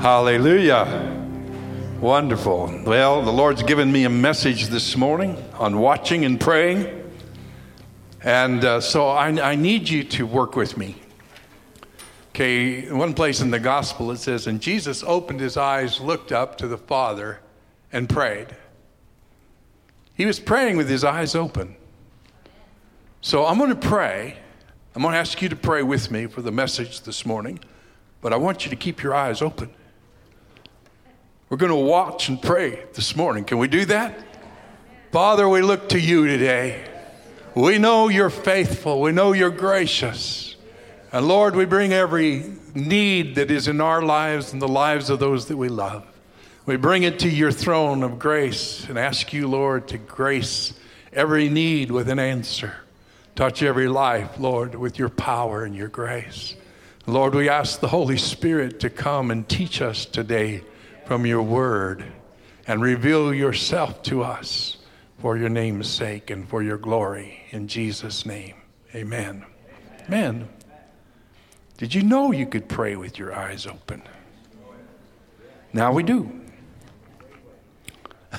Hallelujah. Wonderful. Well, the Lord's given me a message this morning on watching and praying. And uh, so I, I need you to work with me. Okay, one place in the gospel it says, And Jesus opened his eyes, looked up to the Father, and prayed. He was praying with his eyes open. So I'm going to pray. I'm going to ask you to pray with me for the message this morning, but I want you to keep your eyes open. We're going to watch and pray this morning. Can we do that? Father, we look to you today. We know you're faithful. We know you're gracious. And Lord, we bring every need that is in our lives and the lives of those that we love. We bring it to your throne of grace and ask you, Lord, to grace every need with an answer. Touch every life, Lord, with your power and your grace. Lord, we ask the Holy Spirit to come and teach us today from your word and reveal yourself to us for your name's sake and for your glory. In Jesus' name, amen. Amen. Did you know you could pray with your eyes open? Now we do.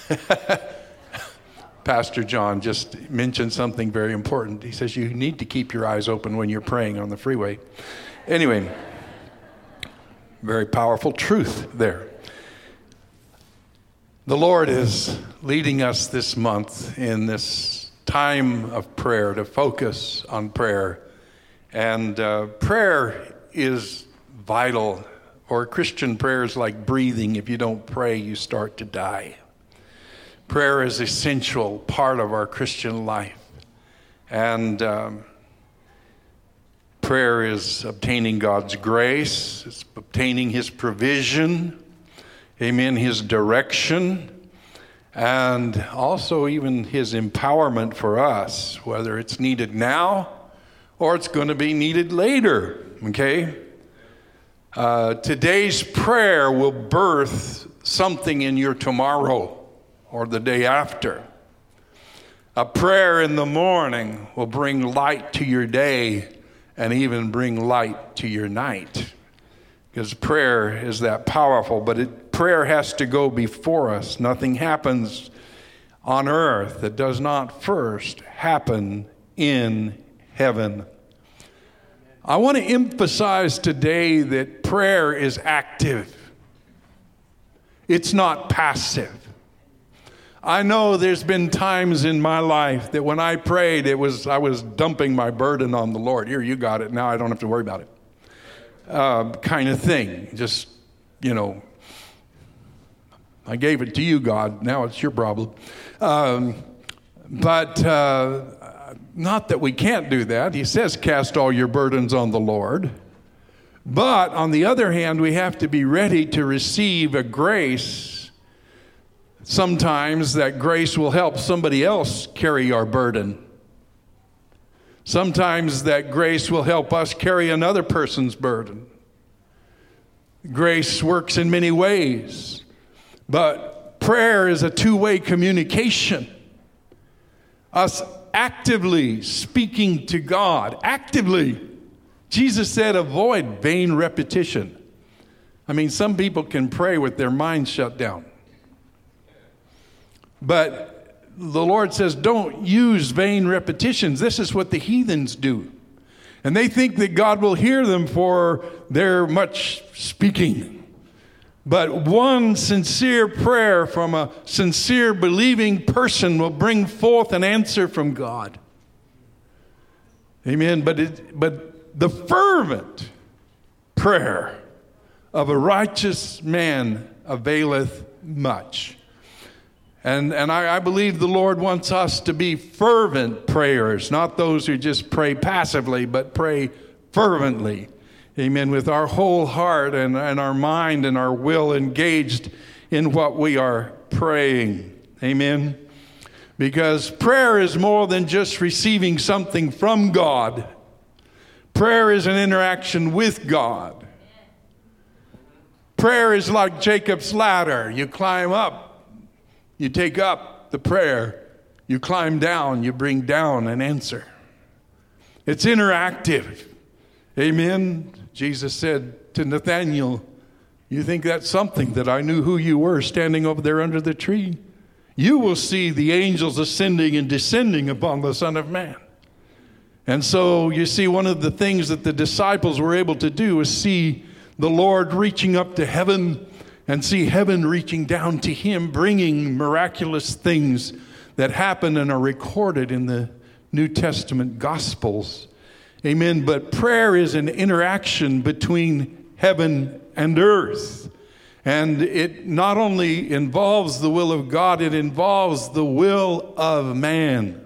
Pastor John just mentioned something very important. He says you need to keep your eyes open when you're praying on the freeway. Anyway, very powerful truth there. The Lord is leading us this month in this time of prayer to focus on prayer. And uh, prayer is vital, or Christian prayer is like breathing. If you don't pray, you start to die. Prayer is essential part of our Christian life. And um, prayer is obtaining God's grace, it's obtaining His provision amen, his direction, and also even his empowerment for us, whether it's needed now or it's going to be needed later, okay? Uh, today's prayer will birth something in your tomorrow or the day after. A prayer in the morning will bring light to your day and even bring light to your night because prayer is that powerful, but it, prayer has to go before us. Nothing happens on earth that does not first happen in heaven. I want to emphasize today that prayer is active, it's not passive. I know there's been times in my life that when I prayed, it was I was dumping my burden on the Lord. Here, you got it. Now I don't have to worry about it uh, kind of thing. Just, you know, I gave it to you, God. Now it's your problem. Um, but uh, not that we can't do that. He says, cast all your burdens on the Lord. But on the other hand, we have to be ready to receive a grace. Sometimes that grace will help somebody else carry our burden. Sometimes that grace will help us carry another person's burden. Grace works in many ways, but prayer is a two way communication. Us actively speaking to God, actively. Jesus said, avoid vain repetition. I mean, some people can pray with their minds shut down. But the Lord says, don't use vain repetitions. This is what the heathens do. And they think that God will hear them for their much speaking. But one sincere prayer from a sincere believing person will bring forth an answer from God. Amen. But, it, but the fervent prayer of a righteous man availeth much. And, and I, I, believe the Lord wants us to be fervent prayers, not those who just pray passively, but pray fervently. Amen. With our whole heart and, and our mind and our will engaged in what we are praying. Amen. Because prayer is more than just receiving something from God, prayer is an interaction with God. Prayer is like Jacob's ladder. You climb up you take up the prayer, you climb down, you bring down an answer. It's interactive. Amen. Jesus said to Nathanael, You think that's something that I knew who you were standing over there under the tree? You will see the angels ascending and descending upon the Son of Man. And so you see, one of the things that the disciples were able to do is see the Lord reaching up to heaven and see heaven reaching down to him, bringing miraculous things that happen and are recorded in the New Testament Gospels. Amen. But prayer is an interaction between heaven and earth. And it not only involves the will of God, it involves the will of man.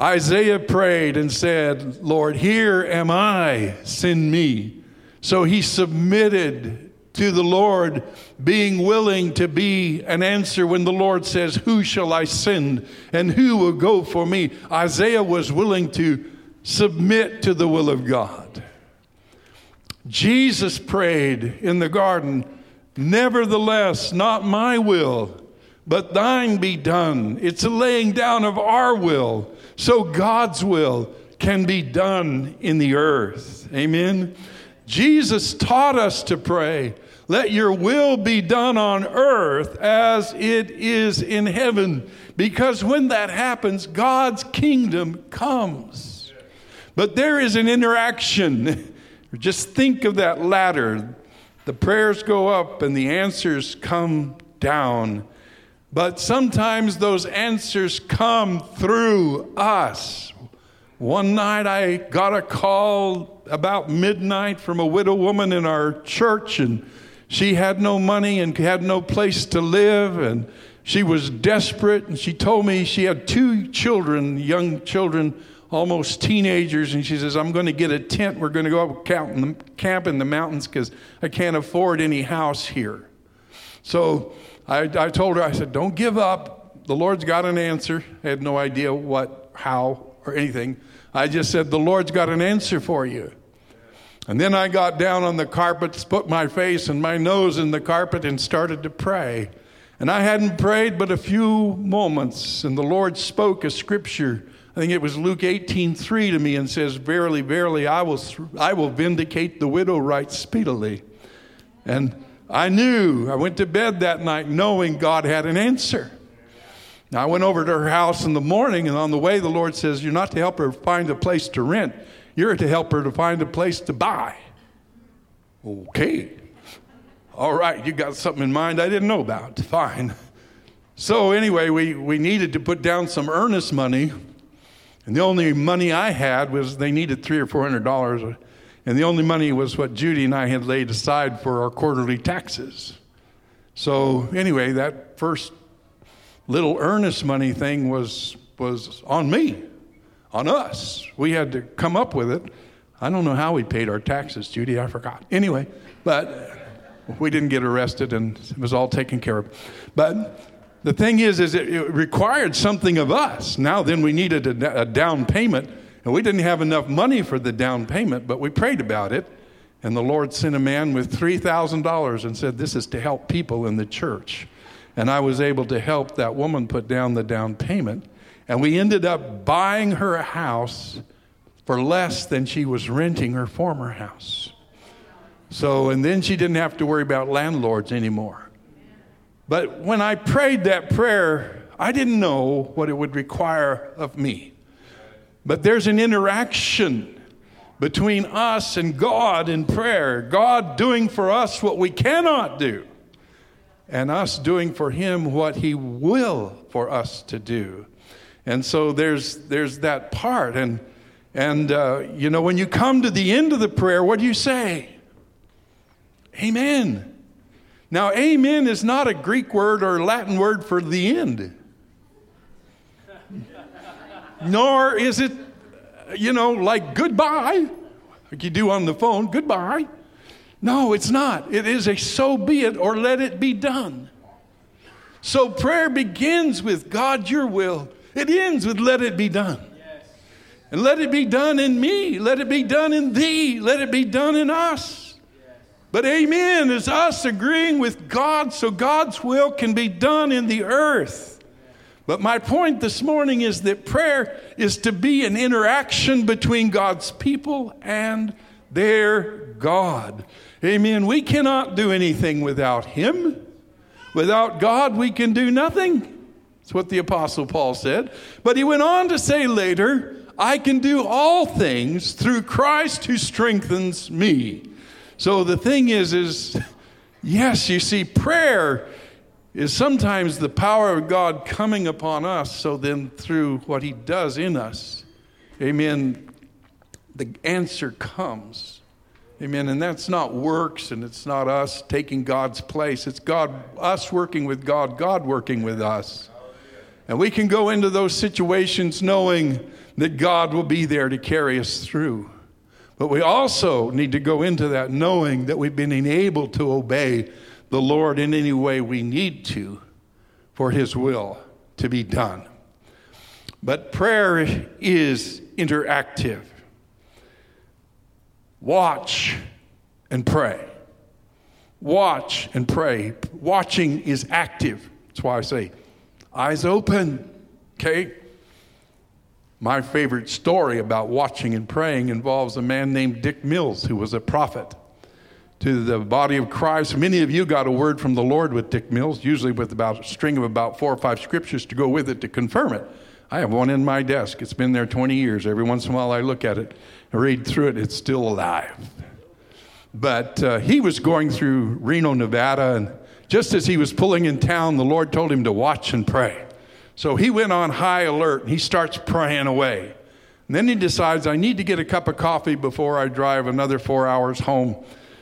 Isaiah prayed and said, Lord, here am I, send me. So he submitted to the Lord, being willing to be an answer when the Lord says, Who shall I send and who will go for me? Isaiah was willing to submit to the will of God. Jesus prayed in the garden, Nevertheless, not my will, but thine be done. It's a laying down of our will so God's will can be done in the earth. Amen. Jesus taught us to pray, let your will be done on earth as it is in heaven. Because when that happens, God's kingdom comes. But there is an interaction. Just think of that ladder. The prayers go up and the answers come down. But sometimes those answers come through us. One night I got a call about midnight from a widow woman in our church, and she had no money and had no place to live, and she was desperate. And she told me she had two children, young children, almost teenagers, and she says, I'm going to get a tent. We're going to go camp in the mountains because I can't afford any house here. So I, I told her, I said, don't give up. The Lord's got an answer. I had no idea what, how, or anything. I just said, the Lord's got an answer for you. And then I got down on the carpet, put my face and my nose in the carpet, and started to pray. And I hadn't prayed but a few moments, and the Lord spoke a scripture. I think it was Luke 18:3 to me and says, Verily, verily, I will, I will vindicate the widow right speedily. And I knew. I went to bed that night knowing God had an answer. Now, I went over to her house in the morning, and on the way, the Lord says, You're not to help her find a place to rent, you're to help her to find a place to buy. Okay. All right, you got something in mind I didn't know about. Fine. So, anyway, we, we needed to put down some earnest money, and the only money I had was they needed three or four hundred dollars and the only money was what Judy and I had laid aside for our quarterly taxes. So, anyway, that first little earnest money thing was, was on me, on us. We had to come up with it. I don't know how we paid our taxes, Judy, I forgot. Anyway, but we didn't get arrested and it was all taken care of. But the thing is, is it, it required something of us. Now then we needed a, a down payment and we didn't have enough money for the down payment, but we prayed about it. And the Lord sent a man with $3,000 and said, This is to help people in the church. And I was able to help that woman put down the down payment. And we ended up buying her a house for less than she was renting her former house. So, and then she didn't have to worry about landlords anymore. But when I prayed that prayer, I didn't know what it would require of me. But there's an interaction between us and God in prayer. God doing for us what we cannot do, and us doing for Him what He will for us to do. And so there's, there's that part. And, and uh, you know, when you come to the end of the prayer, what do you say? Amen. Now, amen is not a Greek word or Latin word for the end nor is it, you know, like goodbye, like you do on the phone, goodbye. No, it's not. It is a so be it or let it be done. So prayer begins with God, your will. It ends with let it be done. And let it be done in me. Let it be done in thee. Let it be done in us. But amen is us agreeing with God so God's will can be done in the earth. But my point this morning is that prayer is to be an interaction between God's people and their God. Amen. We cannot do anything without Him. Without God, we can do nothing. That's what the Apostle Paul said. But he went on to say later, I can do all things through Christ who strengthens me. So the thing is, is yes, you see, prayer is sometimes the power of God coming upon us. So then, through what He does in us, amen, the answer comes. Amen. And that's not works and it's not us taking God's place. It's God, us working with God, God working with us. And we can go into those situations knowing that God will be there to carry us through. But we also need to go into that knowing that we've been enabled to obey the Lord in any way we need to for His will to be done. But prayer is interactive. Watch and pray. Watch and pray. Watching is active. That's why I say, eyes open. Okay? My favorite story about watching and praying involves a man named Dick Mills, who was a prophet to the body of Christ. Many of you got a word from the Lord with Dick Mills, usually with about a string of about four or five scriptures to go with it to confirm it. I have one in my desk. It's been there 20 years. Every once in a while I look at it, I read through it, it's still alive. But uh, he was going through Reno, Nevada, and just as he was pulling in town, the Lord told him to watch and pray. So he went on high alert and he starts praying away. And then he decides, I need to get a cup of coffee before I drive another four hours home.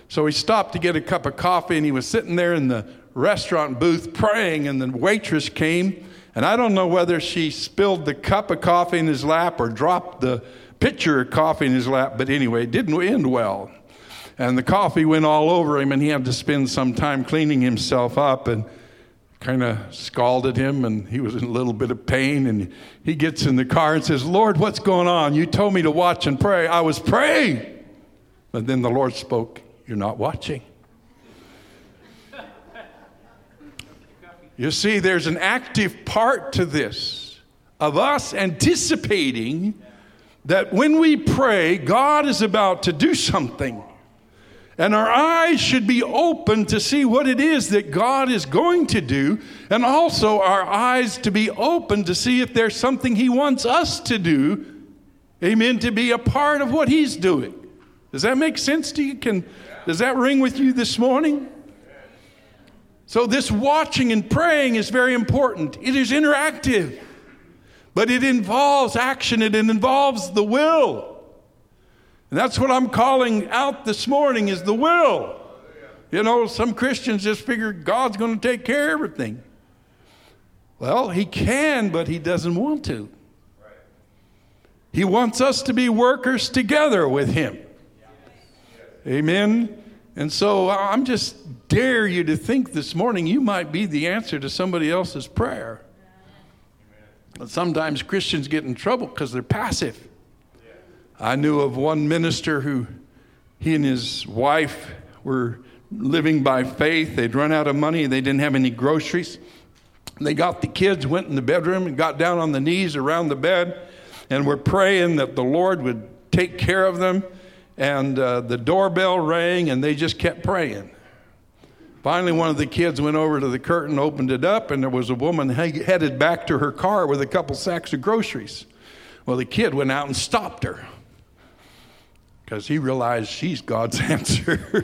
So he stopped to get a cup of coffee and he was sitting there in the restaurant booth praying, and the waitress came and I don't know whether she spilled the cup of coffee in his lap or dropped the pitcher of coffee in his lap, but anyway, it didn't end well. And the coffee went all over him, and he had to spend some time cleaning himself up and kind of scalded him, and he was in a little bit of pain. And he gets in the car and says, Lord, what's going on? You told me to watch and pray. I was praying. But then the Lord spoke, You're not watching. You see, there's an active part to this of us anticipating that when we pray, God is about to do something. And our eyes should be open to see what it is that God is going to do, and also our eyes to be open to see if there's something He wants us to do, amen, to be a part of what He's doing. Does that make sense to you? Can, does that ring with you this morning? So, this watching and praying is very important. It is interactive, but it involves action, it involves the will. And that's what I'm calling out this morning is the will. You know, some Christians just figure God's going to take care of everything. Well, He can, but He doesn't want to. He wants us to be workers together with Him. Amen. And so I'm just dare you to think this morning you might be the answer to somebody else's prayer. But sometimes Christians get in trouble because they're passive. I knew of one minister who he and his wife were living by faith. They'd run out of money, they didn't have any groceries. They got the kids, went in the bedroom, and got down on the knees around the bed, and were praying that the Lord would take care of them and uh, the doorbell rang, and they just kept praying. Finally, one of the kids went over to the curtain, opened it up, and there was a woman headed back to her car with a couple sacks of groceries. Well, the kid went out and stopped her because he realized she's God's answer.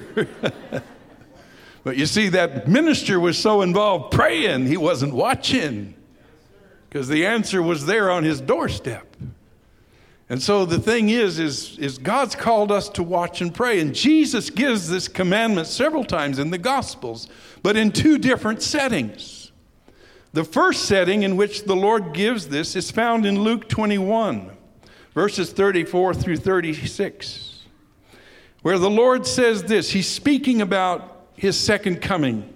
but you see, that minister was so involved praying, he wasn't watching because the answer was there on his doorstep. And so the thing is, is, is God's called us to watch and pray. And Jesus gives this commandment several times in the Gospels, but in two different settings. The first setting in which the Lord gives this is found in Luke 21, verses 34 through 36, where the Lord says this. He's speaking about his second coming.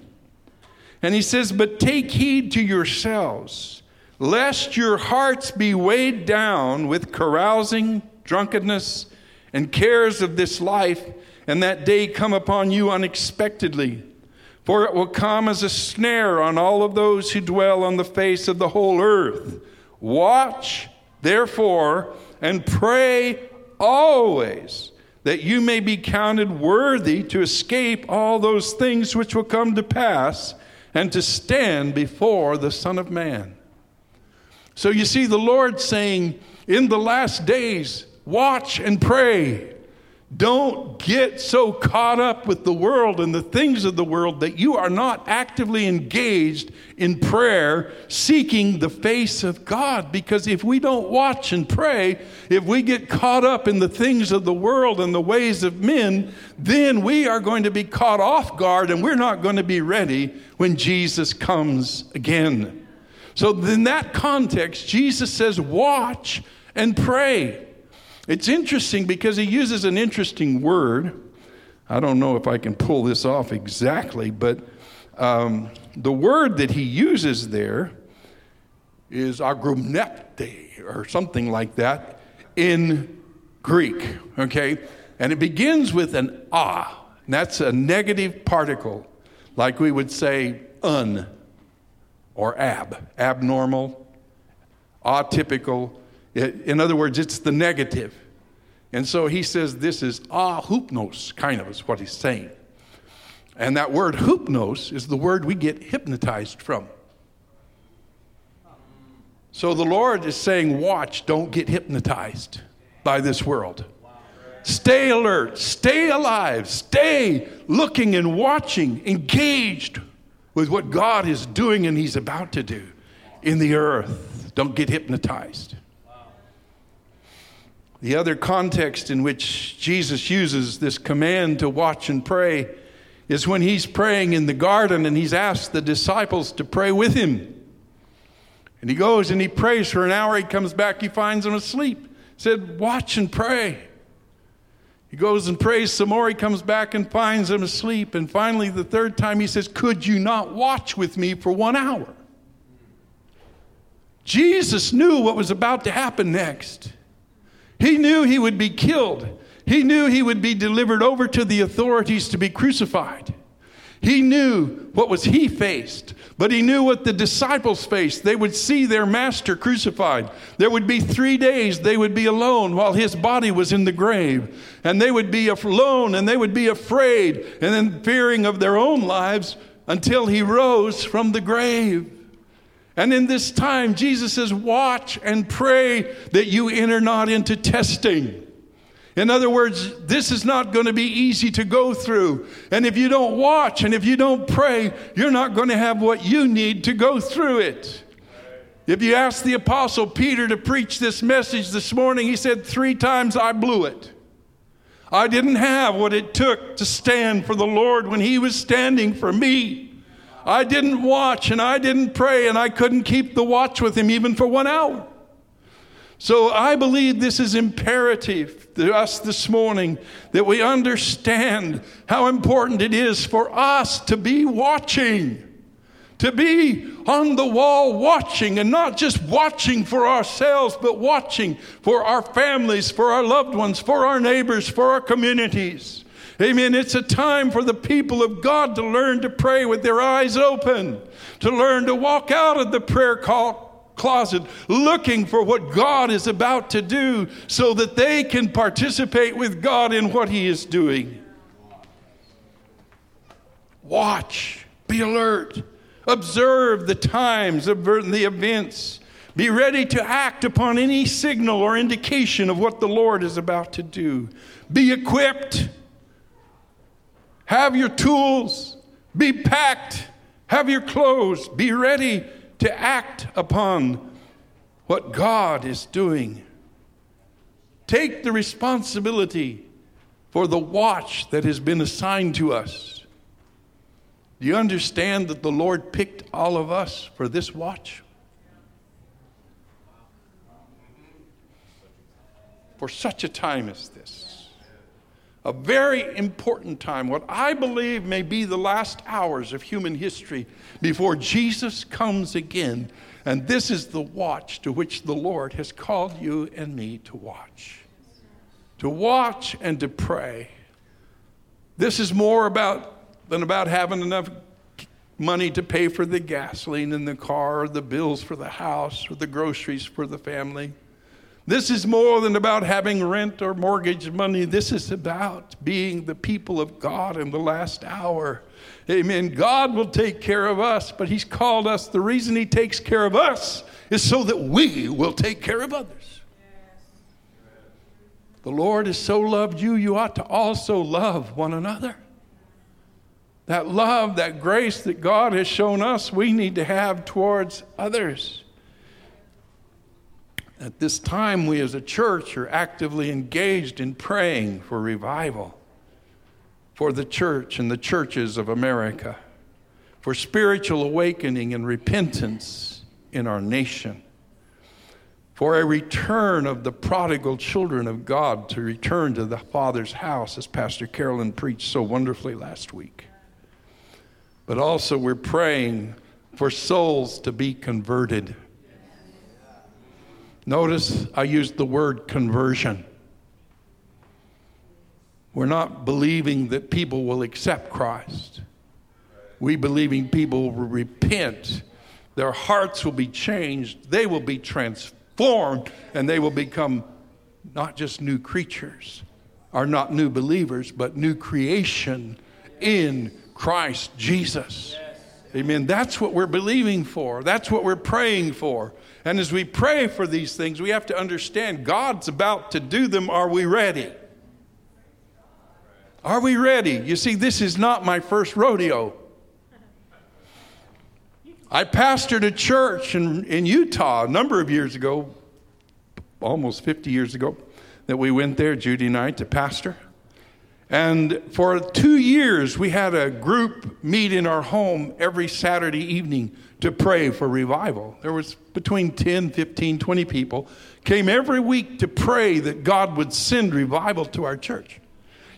And he says, But take heed to yourselves lest your hearts be weighed down with carousing, drunkenness, and cares of this life, and that day come upon you unexpectedly. For it will come as a snare on all of those who dwell on the face of the whole earth. Watch, therefore, and pray always that you may be counted worthy to escape all those things which will come to pass and to stand before the Son of Man. So you see, the Lord saying, in the last days, watch and pray. Don't get so caught up with the world and the things of the world that you are not actively engaged in prayer, seeking the face of God. Because if we don't watch and pray, if we get caught up in the things of the world and the ways of men, then we are going to be caught off guard and we're not going to be ready when Jesus comes again. So, in that context, Jesus says, Watch and pray. It's interesting because he uses an interesting word. I don't know if I can pull this off exactly, but um, the word that he uses there is agrumnepte or something like that in Greek, okay? And it begins with an ah, and that's a negative particle, like we would say un or ab, abnormal, atypical, in other words, it's the negative. And so he says this is ah hupnos, kind of is what he's saying. And that word hupnos is the word we get hypnotized from. So the Lord is saying, watch, don't get hypnotized by this world. Stay alert, stay alive, stay looking and watching, engaged with what God is doing and He's about to do in the earth. Don't get hypnotized. The other context in which Jesus uses this command to watch and pray is when he's praying in the garden and he's asked the disciples to pray with him. And he goes and he prays for an hour. He comes back, he finds them asleep. He said, Watch and pray. He goes and prays some more. He comes back and finds them asleep. And finally, the third time, he says, Could you not watch with me for one hour? Jesus knew what was about to happen next. He knew he would be killed. He knew he would be delivered over to the authorities to be crucified. He knew what was he faced, but he knew what the disciples faced. They would see their master crucified. There would be 3 days they would be alone while his body was in the grave, and they would be alone and they would be afraid and then fearing of their own lives until he rose from the grave. And in this time, Jesus says, Watch and pray that you enter not into testing. In other words, this is not going to be easy to go through. And if you don't watch and if you don't pray, you're not going to have what you need to go through it. If you ask the Apostle Peter to preach this message this morning, he said, Three times I blew it. I didn't have what it took to stand for the Lord when he was standing for me. I didn't watch and I didn't pray and I couldn't keep the watch with him even for one hour. So I believe this is imperative to us this morning that we understand how important it is for us to be watching, to be on the wall watching, and not just watching for ourselves, but watching for our families, for our loved ones, for our neighbors, for our communities. Amen. It's a time for the people of God to learn to pray with their eyes open, to learn to walk out of the prayer closet looking for what God is about to do so that they can participate with God in what He is doing. Watch, be alert, observe the times, observe the events. Be ready to act upon any signal or indication of what the Lord is about to do. Be equipped have your tools, be packed, have your clothes, be ready to act upon what God is doing. Take the responsibility for the watch that has been assigned to us. Do you understand that the Lord picked all of us for this watch? For such a time as this a very important time, what I believe may be the last hours of human history before Jesus comes again. And this is the watch to which the Lord has called you and me to watch. To watch and to pray. This is more about than about having enough money to pay for the gasoline in the car, or the bills for the house, or the groceries for the family. This is more than about having rent or mortgage money. This is about being the people of God in the last hour. Amen. God will take care of us, but He's called us. The reason He takes care of us is so that we will take care of others. The Lord has so loved you, you ought to also love one another. That love, that grace that God has shown us, we need to have towards others. At this time, we as a church are actively engaged in praying for revival for the church and the churches of America, for spiritual awakening and repentance in our nation, for a return of the prodigal children of God to return to the Father's house, as Pastor Carolyn preached so wonderfully last week. But also, we're praying for souls to be converted Notice I used the word conversion. We're not believing that people will accept Christ. We believing people will repent. Their hearts will be changed. They will be transformed and they will become not just new creatures, are not new believers, but new creation in Christ Jesus. Amen. That's what we're believing for. That's what we're praying for. And as we pray for these things, we have to understand God's about to do them. Are we ready? Are we ready? You see, this is not my first rodeo. I pastored a church in, in Utah a number of years ago, almost 50 years ago, that we went there, Judy and I, to pastor. And for two years, we had a group meet in our home every Saturday evening to pray for revival. There was between 10, 15, 20 people came every week to pray that God would send revival to our church.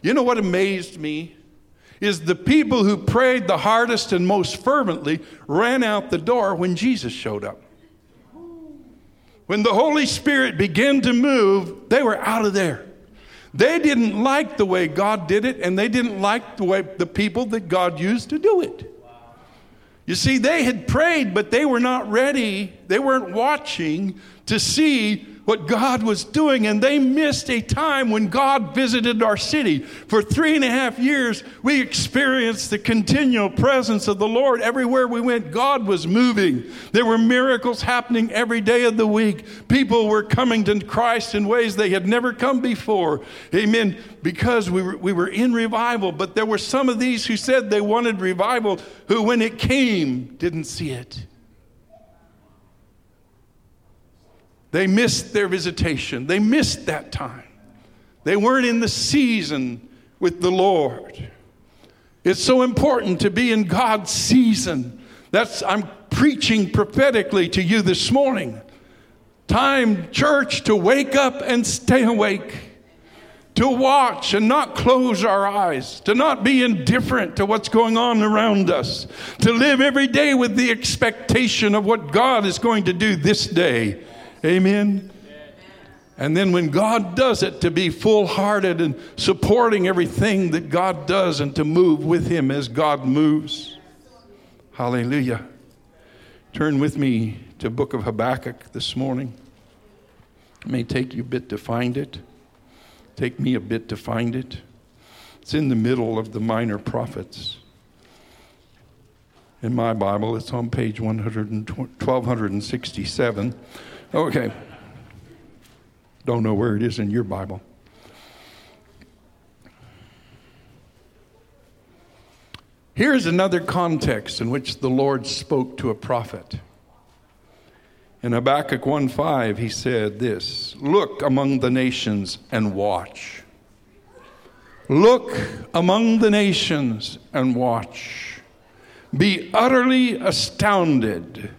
You know what amazed me? Is the people who prayed the hardest and most fervently ran out the door when Jesus showed up. When the Holy Spirit began to move, they were out of there. They didn't like the way God did it, and they didn't like the way the people that God used to do it. You see, they had prayed, but they were not ready. They weren't watching to see what God was doing, and they missed a time when God visited our city. For three and a half years, we experienced the continual presence of the Lord. Everywhere we went, God was moving. There were miracles happening every day of the week. People were coming to Christ in ways they had never come before. Amen. Because we were, we were in revival, but there were some of these who said they wanted revival, who, when it came, didn't see it. They missed their visitation. They missed that time. They weren't in the season with the Lord. It's so important to be in God's season. That's I'm preaching prophetically to you this morning. Time, church, to wake up and stay awake. To watch and not close our eyes, to not be indifferent to what's going on around us, to live every day with the expectation of what God is going to do this day Amen. And then when God does it, to be full hearted and supporting everything that God does and to move with Him as God moves. Hallelujah. Turn with me to book of Habakkuk this morning. It may take you a bit to find it. Take me a bit to find it. It's in the middle of the minor prophets. In my Bible, it's on page 1267. Okay. Don't know where it is in your Bible. Here's another context in which the Lord spoke to a prophet. In Habakkuk 1:5 he said this, "Look among the nations and watch. Look among the nations and watch. Be utterly astounded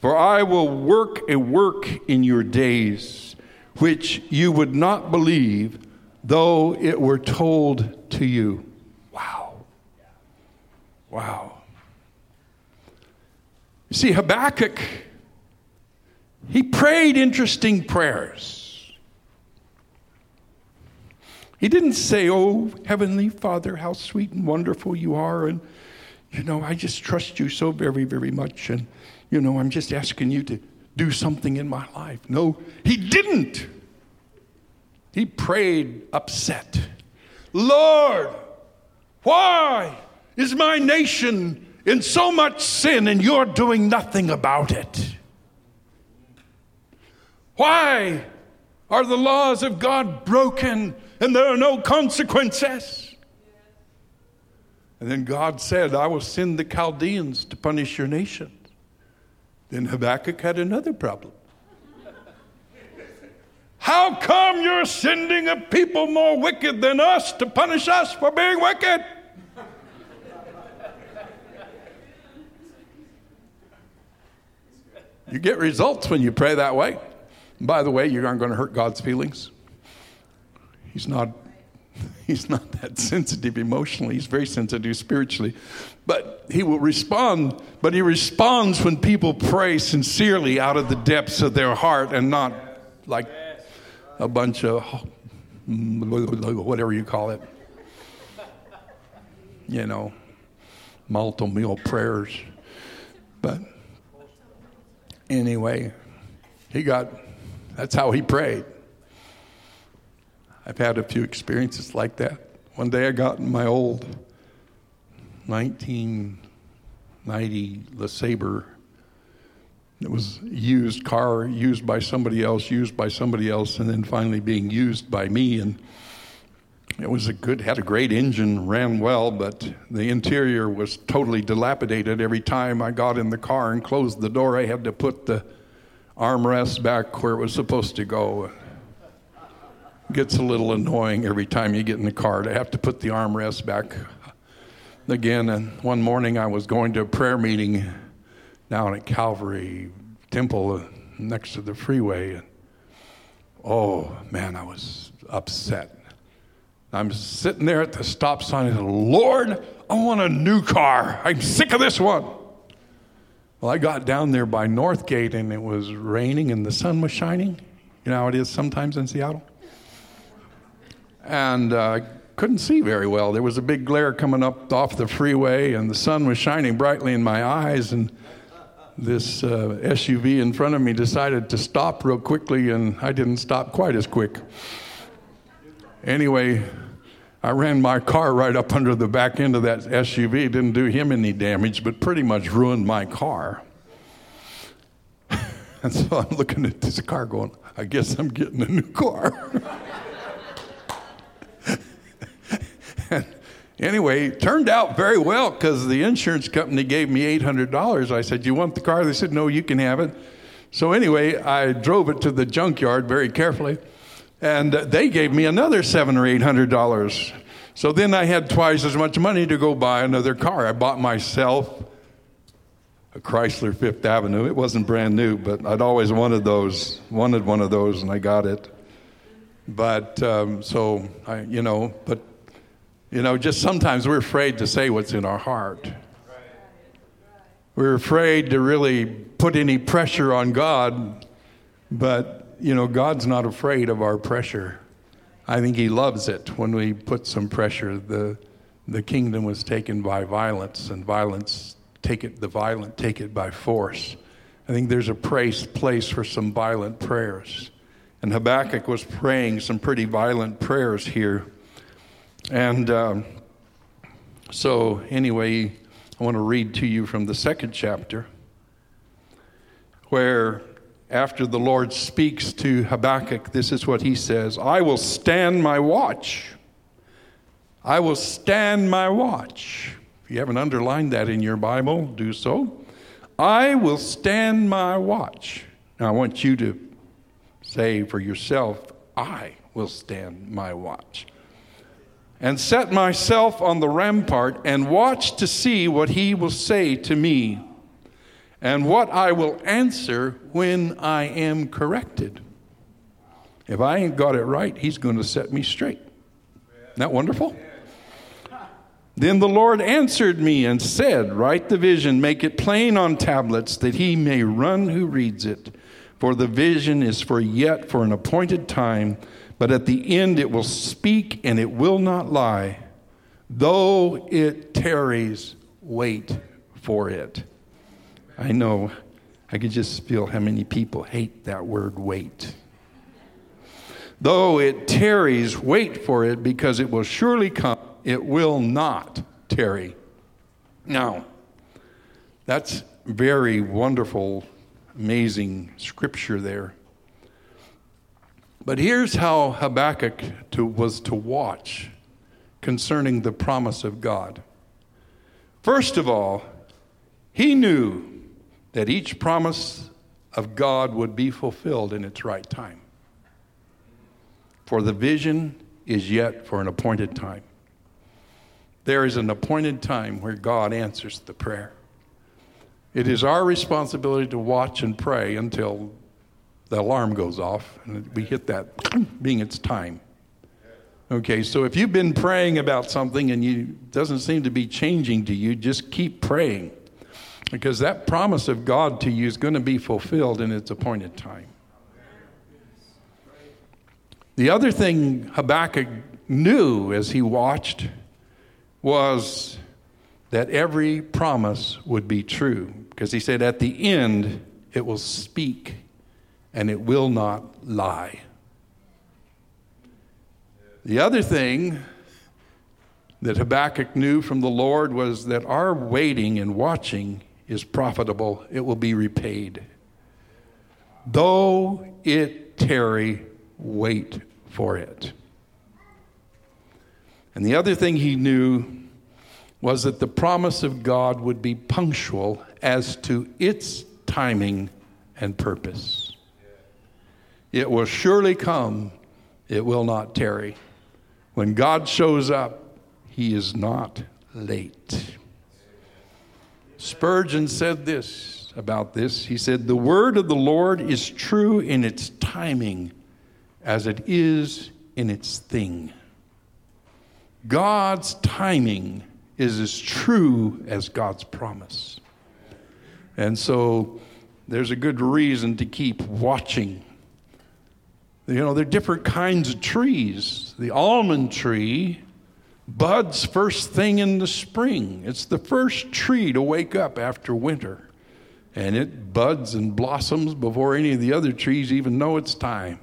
for I will work a work in your days which you would not believe, though it were told to you. Wow. Wow. You see, Habakkuk, he prayed interesting prayers. He didn't say, Oh, Heavenly Father, how sweet and wonderful you are. And, you know, I just trust you so very, very much. And, you know, I'm just asking you to do something in my life. No, he didn't. He prayed upset. Lord, why is my nation in so much sin and you're doing nothing about it? Why are the laws of God broken and there are no consequences? And then God said, I will send the Chaldeans to punish your nation. Then Habakkuk had another problem. How come you're sending a people more wicked than us to punish us for being wicked? You get results when you pray that way. by the way, you aren't going to hurt God's feelings. He's not he's not that sensitive emotionally. He's very sensitive spiritually. But he will respond, but he responds when people pray sincerely out of the depths of their heart and not like a bunch of whatever you call it. You know, multiple meal prayers. But anyway, he got that's how he prayed. I've had a few experiences like that. One day I got in my old 1990 LeSabre. It was used car, used by somebody else, used by somebody else, and then finally being used by me. And it was a good, had a great engine, ran well, but the interior was totally dilapidated. Every time I got in the car and closed the door, I had to put the armrest back where it was supposed to go gets a little annoying every time you get in the car to have to put the armrest back again. And one morning I was going to a prayer meeting down at Calvary Temple uh, next to the freeway. And oh man, I was upset. I'm sitting there at the stop sign and said, Lord, I want a new car. I'm sick of this one. Well, I got down there by Northgate and it was raining and the sun was shining. You know how it is sometimes in Seattle? And uh, couldn't see very well. There was a big glare coming up off the freeway, and the sun was shining brightly in my eyes. And this uh, SUV in front of me decided to stop real quickly, and I didn't stop quite as quick. Anyway, I ran my car right up under the back end of that SUV. It didn't do him any damage, but pretty much ruined my car. and so I'm looking at this car going, I guess I'm getting a new car. anyway, turned out very well because the insurance company gave me $800. I said, You want the car? They said, No, you can have it. So, anyway, I drove it to the junkyard very carefully, and they gave me another seven or eight hundred dollars. So then I had twice as much money to go buy another car. I bought myself a Chrysler Fifth Avenue. It wasn't brand new, but I'd always wanted those, wanted one of those, and I got it. But um, so I, you know, but you know, just sometimes we're afraid to say what's in our heart. We're afraid to really put any pressure on God, but, you know, God's not afraid of our pressure. I think He loves it when we put some pressure. The, the kingdom was taken by violence, and violence, take it, the violent take it by force. I think there's a place, place for some violent prayers. And Habakkuk was praying some pretty violent prayers here. And um, so, anyway, I want to read to you from the second chapter, where after the Lord speaks to Habakkuk, this is what he says I will stand my watch. I will stand my watch. If you haven't underlined that in your Bible, do so. I will stand my watch. Now, I want you to say for yourself, I will stand my watch and set myself on the rampart and watch to see what he will say to me and what I will answer when I am corrected. If I ain't got it right, he's going to set me straight. Isn't that wonderful? Then the Lord answered me and said, Write the vision, make it plain on tablets, that he may run who reads it. For the vision is for yet for an appointed time but at the end it will speak and it will not lie. Though it tarries, wait for it. I know, I could just feel how many people hate that word wait. Though it tarries, wait for it because it will surely come. It will not tarry. Now, that's very wonderful, amazing scripture there. But here's how Habakkuk to, was to watch concerning the promise of God. First of all, he knew that each promise of God would be fulfilled in its right time. For the vision is yet for an appointed time. There is an appointed time where God answers the prayer. It is our responsibility to watch and pray until the alarm goes off and we hit that being its time. Okay, so if you've been praying about something and you doesn't seem to be changing to you, just keep praying. Because that promise of God to you is going to be fulfilled in its appointed time. The other thing Habakkuk knew as he watched was that every promise would be true. Because he said, at the end, it will speak and it will not lie. The other thing that Habakkuk knew from the Lord was that our waiting and watching is profitable, it will be repaid. Though it tarry, wait for it. And the other thing he knew was that the promise of God would be punctual as to its timing and purpose. It will surely come, it will not tarry. When God shows up, he is not late. Spurgeon said this about this. He said, The word of the Lord is true in its timing as it is in its thing. God's timing is as true as God's promise. And so there's a good reason to keep watching you know, there are different kinds of trees. The almond tree buds first thing in the spring. It's the first tree to wake up after winter. And it buds and blossoms before any of the other trees even know it's time.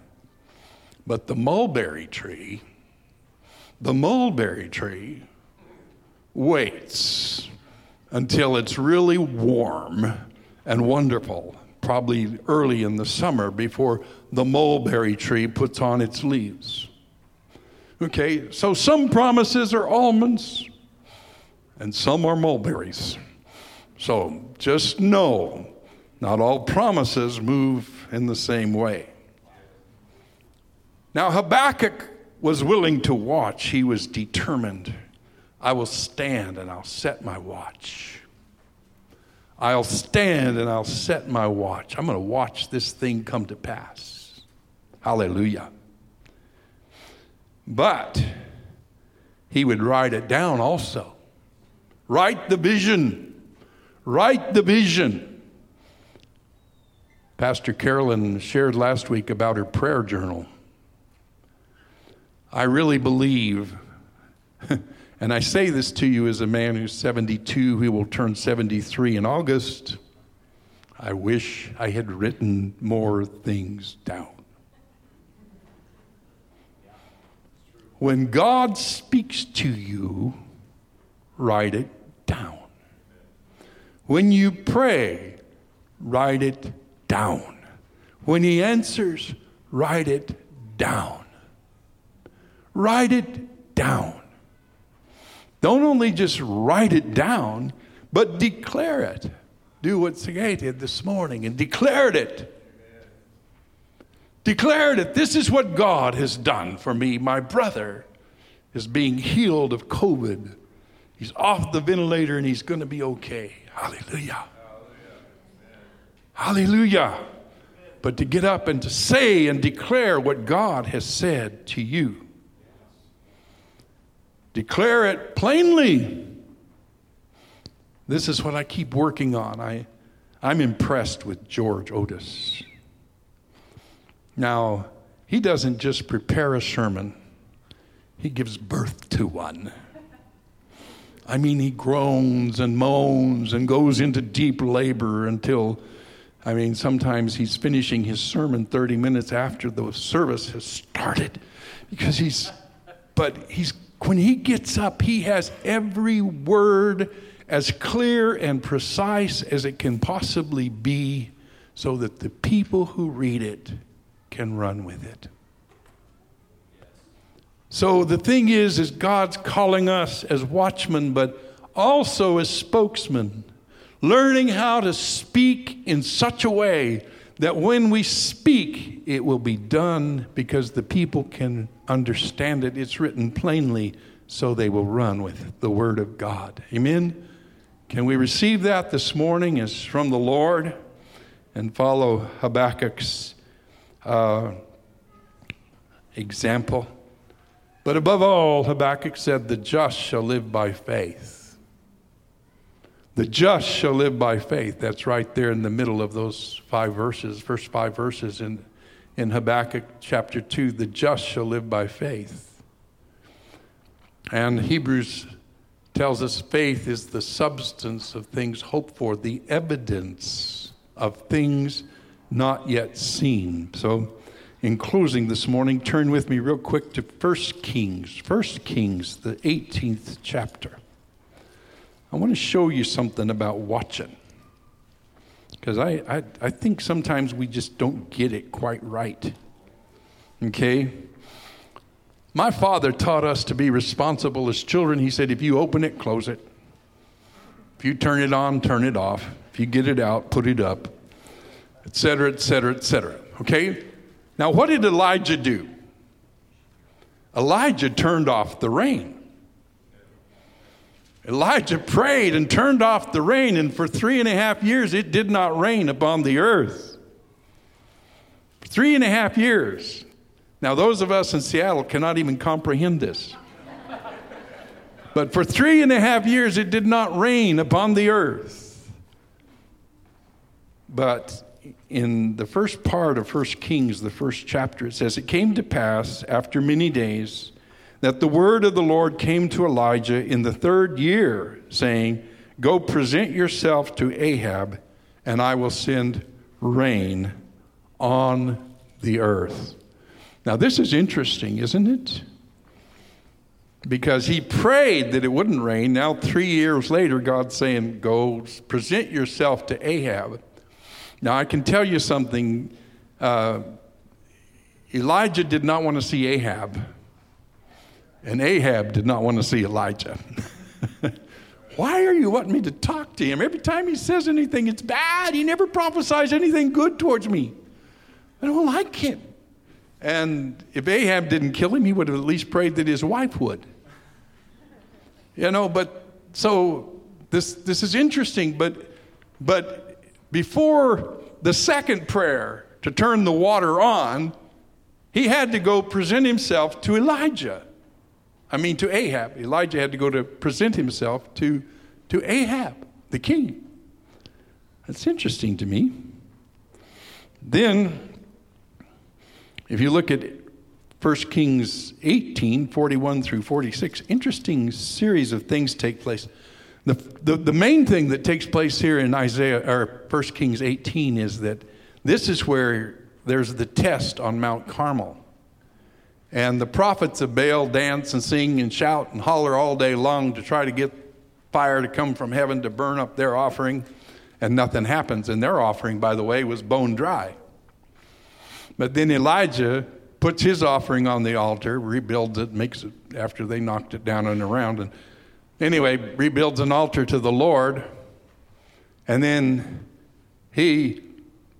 But the mulberry tree, the mulberry tree waits until it's really warm and wonderful, probably early in the summer before the mulberry tree puts on its leaves. Okay, so some promises are almonds and some are mulberries. So just know not all promises move in the same way. Now, Habakkuk was willing to watch, he was determined. I will stand and I'll set my watch. I'll stand and I'll set my watch. I'm going to watch this thing come to pass. Hallelujah. But he would write it down also. Write the vision. Write the vision. Pastor Carolyn shared last week about her prayer journal. I really believe, and I say this to you as a man who's 72, who will turn 73 in August. I wish I had written more things down. When God speaks to you, write it down. When you pray, write it down. When He answers, write it down. Write it down. Don't only just write it down, but declare it. Do what Sergei did this morning and declared it declared it. This is what God has done for me. My brother is being healed of COVID. He's off the ventilator and he's going to be okay. Hallelujah. Hallelujah. But to get up and to say and declare what God has said to you, declare it plainly. This is what I keep working on. I, I'm impressed with George Otis. Now, he doesn't just prepare a sermon, he gives birth to one. I mean, he groans and moans and goes into deep labor until I mean, sometimes he's finishing his sermon 30 minutes after the service has started because he's, but he's, when he gets up, he has every word as clear and precise as it can possibly be so that the people who read it can run with it. So the thing is is God's calling us as watchmen but also as spokesmen learning how to speak in such a way that when we speak, it will be done because the people can understand it. It's written plainly, so they will run with the Word of God. Amen? Can we receive that this morning as from the Lord and follow Habakkuk's uh, example? But above all, Habakkuk said, The just shall live by faith. The just shall live by faith. That's right there in the middle of those five verses, first five verses in, in Habakkuk chapter 2. The just shall live by faith. And Hebrews tells us faith is the substance of things hoped for, the evidence of things not yet seen. So, in closing this morning, turn with me real quick to 1 Kings, 1 Kings, the 18th chapter. I want to show you something about watching. Because I, I, I think sometimes we just don't get it quite right. Okay? My father taught us to be responsible as children. He said, if you open it, close it. If you turn it on, turn it off. If you get it out, put it up, etc., etc., etc. Okay? Now, what did Elijah do? Elijah turned off the rain. Elijah prayed and turned off the rain, and for three and a half years it did not rain upon the earth. For three and a half years. Now, those of us in Seattle cannot even comprehend this. But for three and a half years it did not rain upon the earth. But in the first part of 1 Kings, the first chapter, it says, It came to pass after many days that the word of the Lord came to Elijah in the third year, saying, Go present yourself to Ahab, and I will send rain on the earth. Now, this is interesting, isn't it? Because he prayed that it wouldn't rain. Now, three years later, God's saying, Go present yourself to Ahab. Now, I can tell you something. Uh, Elijah did not want to see Ahab. And Ahab did not want to see Elijah. Why are you wanting me to talk to him? Every time he says anything, it's bad. He never prophesies anything good towards me. I don't like him. And if Ahab didn't kill him, he would have at least prayed that his wife would. You know, but so this this is interesting, but but before the second prayer to turn the water on, he had to go present himself to Elijah. I mean, to Ahab. Elijah had to go to present himself to, to Ahab, the king. That's interesting to me. Then, if you look at 1 Kings 18, 41 through 46, interesting series of things take place. The, the, the main thing that takes place here in Isaiah or 1 Kings 18 is that this is where there's the test on Mount Carmel. And the prophets of Baal dance and sing and shout and holler all day long to try to get fire to come from heaven to burn up their offering, and nothing happens. And their offering, by the way, was bone dry. But then Elijah puts his offering on the altar, rebuilds it, makes it after they knocked it down and around. And anyway, rebuilds an altar to the Lord. And then he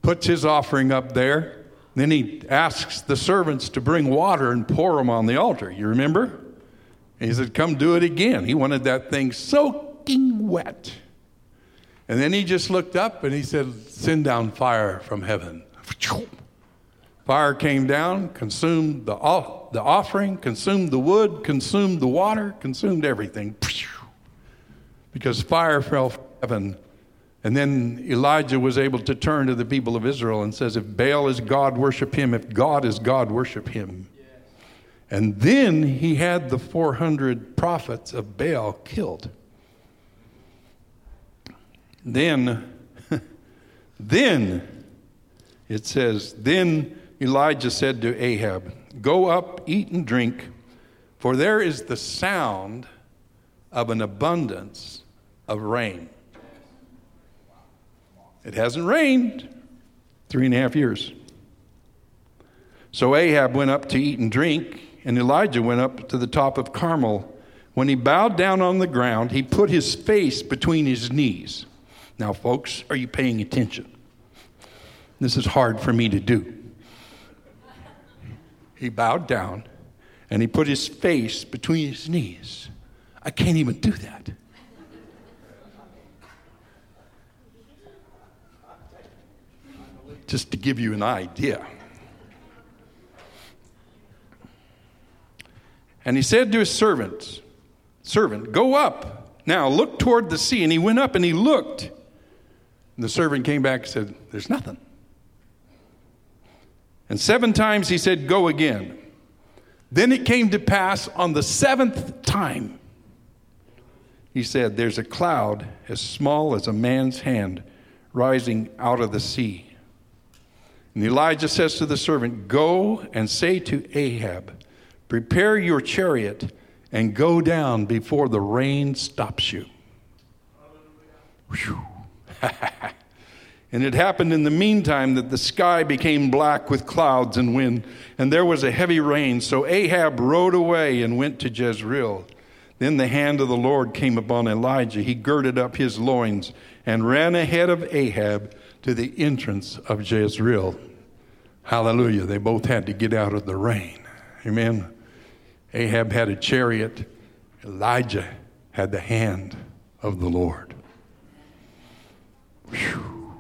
puts his offering up there. Then he asks the servants to bring water and pour them on the altar. You remember? He said, Come do it again. He wanted that thing soaking wet. And then he just looked up and he said, Send down fire from heaven. Fire came down, consumed the, the offering, consumed the wood, consumed the water, consumed everything. Because fire fell from heaven and then Elijah was able to turn to the people of Israel and says, If Baal is God, worship him. If God is God, worship him. And then he had the 400 prophets of Baal killed. Then Then, it says, then Elijah said to Ahab, Go up, eat and drink, for there is the sound of an abundance of rain. It hasn't rained three and a half years. So Ahab went up to eat and drink, and Elijah went up to the top of Carmel. When he bowed down on the ground, he put his face between his knees. Now, folks, are you paying attention? This is hard for me to do. He bowed down and he put his face between his knees. I can't even do that. Just to give you an idea. And he said to his servants, Servant, go up. Now look toward the sea. And he went up and he looked. And the servant came back and said, There's nothing. And seven times he said, Go again. Then it came to pass on the seventh time, he said, There's a cloud as small as a man's hand rising out of the sea. And Elijah says to the servant, Go and say to Ahab, Prepare your chariot and go down before the rain stops you. And it happened in the meantime that the sky became black with clouds and wind, and there was a heavy rain. So Ahab rode away and went to Jezreel. Then the hand of the Lord came upon Elijah. He girded up his loins and ran ahead of Ahab to the entrance of Jezreel. Hallelujah. They both had to get out of the rain. Amen. Ahab had a chariot, Elijah had the hand of the Lord. Whew.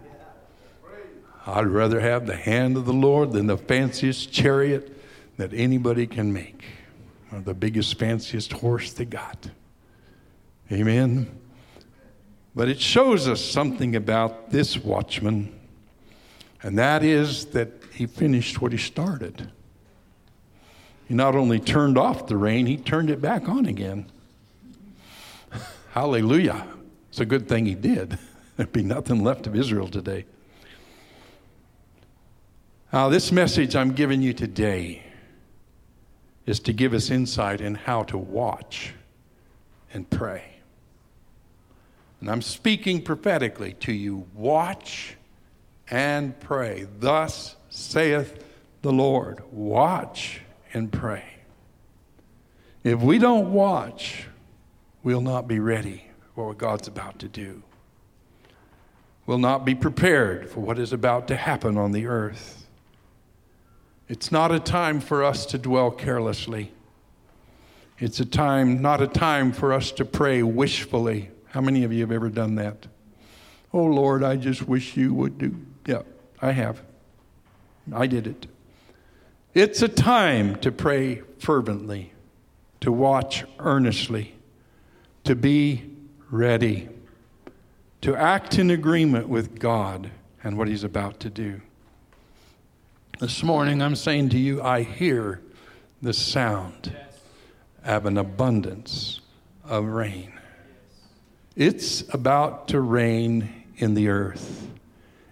I'd rather have the hand of the Lord than the fanciest chariot that anybody can make, or the biggest, fanciest horse they got. Amen. But it shows us something about this watchman, and that is that he finished what he started. He not only turned off the rain, he turned it back on again. Hallelujah. It's a good thing he did. There'd be nothing left of Israel today. Now, this message I'm giving you today is to give us insight in how to watch and pray. And I'm speaking prophetically to you watch and pray. Thus saith the Lord watch and pray. If we don't watch, we'll not be ready for what God's about to do. We'll not be prepared for what is about to happen on the earth. It's not a time for us to dwell carelessly. It's a time, not a time for us to pray wishfully. How many of you have ever done that? Oh Lord, I just wish you would do. Yeah, I have. I did it. It's a time to pray fervently, to watch earnestly, to be ready, to act in agreement with God and what He's about to do. This morning, I'm saying to you, I hear the sound of an abundance of rain. It's about to rain in the earth,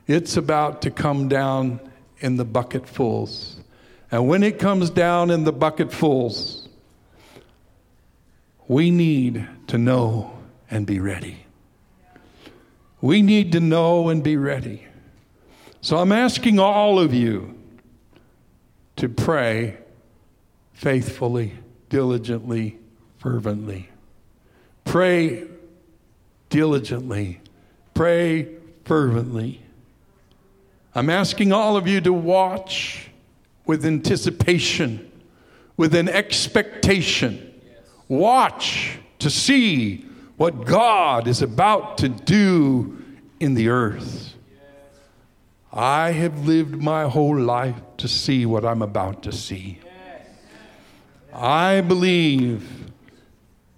it's about to come down in the bucketfuls. And when it comes down in the bucketfuls, we need to know and be ready. We need to know and be ready. So I'm asking all of you to pray faithfully, diligently, fervently. Pray diligently. Pray fervently. I'm asking all of you to watch with anticipation, with an expectation. Watch to see what God is about to do in the earth. I have lived my whole life to see what I'm about to see. I believe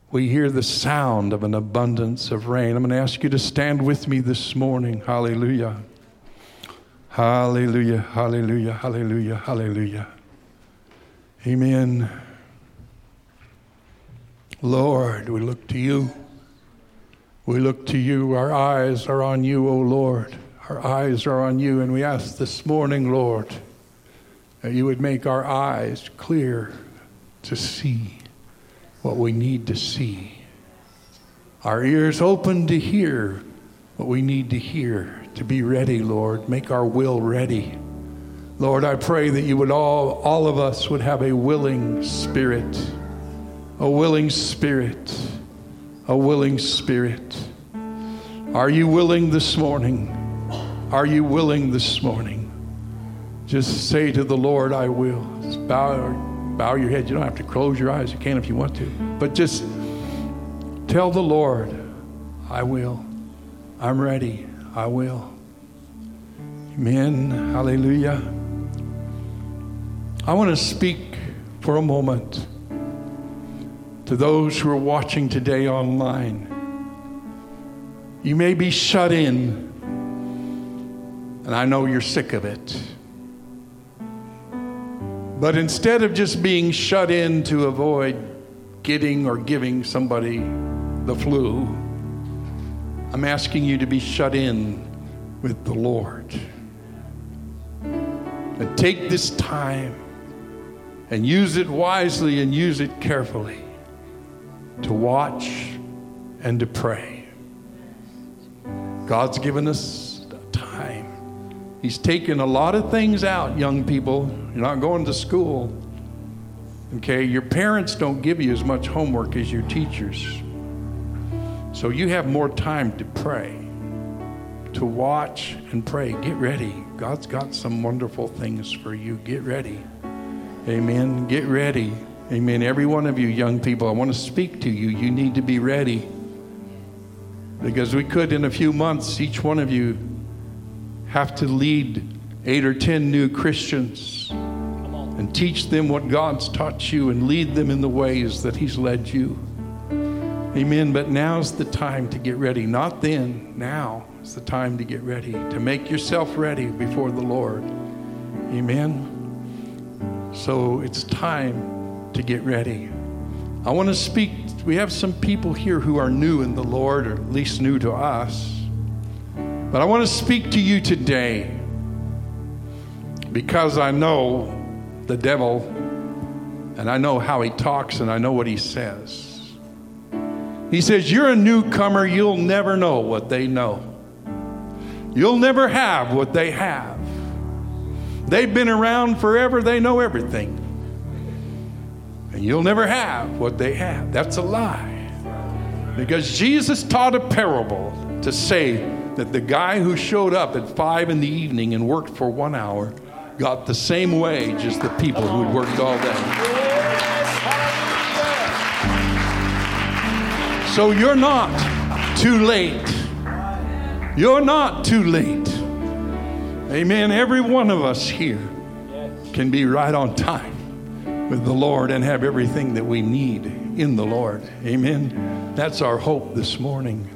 we hear the sound of an abundance of rain. I'm going to ask you to stand with me this morning. Hallelujah. Hallelujah, hallelujah, hallelujah, hallelujah. Amen. Lord, we look to you. We look to you. Our eyes are on you, O Lord. Our eyes are on you, and we ask this morning, Lord, that you would make our eyes clear to see what we need to see. Our ears open to hear what we need to hear, to be ready, Lord. Make our will ready. Lord, I pray that you would all, all of us would have a willing spirit, a willing spirit, a willing spirit. Are you willing this morning? Are you willing this morning? Just say to the Lord, I will. Bow, bow your head. You don't have to close your eyes. You can if you want to. But just tell the Lord, I will. I'm ready. I will. Amen. Hallelujah. I want to speak for a moment to those who are watching today online. You may be shut in and I know you're sick of it. But instead of just being shut in to avoid getting or giving somebody the flu, I'm asking you to be shut in with the Lord. And take this time and use it wisely and use it carefully to watch and to pray. God's given us He's taken a lot of things out, young people. You're not going to school. Okay, your parents don't give you as much homework as your teachers. So you have more time to pray, to watch and pray. Get ready. God's got some wonderful things for you. Get ready. Amen. Get ready. Amen. Every one of you young people, I want to speak to you. You need to be ready. Because we could, in a few months, each one of you have to lead eight or ten new Christians and teach them what God's taught you and lead them in the ways that He's led you. Amen. But now's the time to get ready. Not then, now is the time to get ready, to make yourself ready before the Lord. Amen. So it's time to get ready. I want to speak. We have some people here who are new in the Lord, or at least new to us. But I want to speak to you today because I know the devil and I know how he talks and I know what he says. He says, You're a newcomer, you'll never know what they know. You'll never have what they have. They've been around forever, they know everything. And you'll never have what they have. That's a lie. Because Jesus taught a parable to say, that the guy who showed up at five in the evening and worked for one hour got the same wage as the people who had worked all day. So you're not too late. You're not too late. Amen. Every one of us here can be right on time with the Lord and have everything that we need in the Lord. Amen. That's our hope this morning.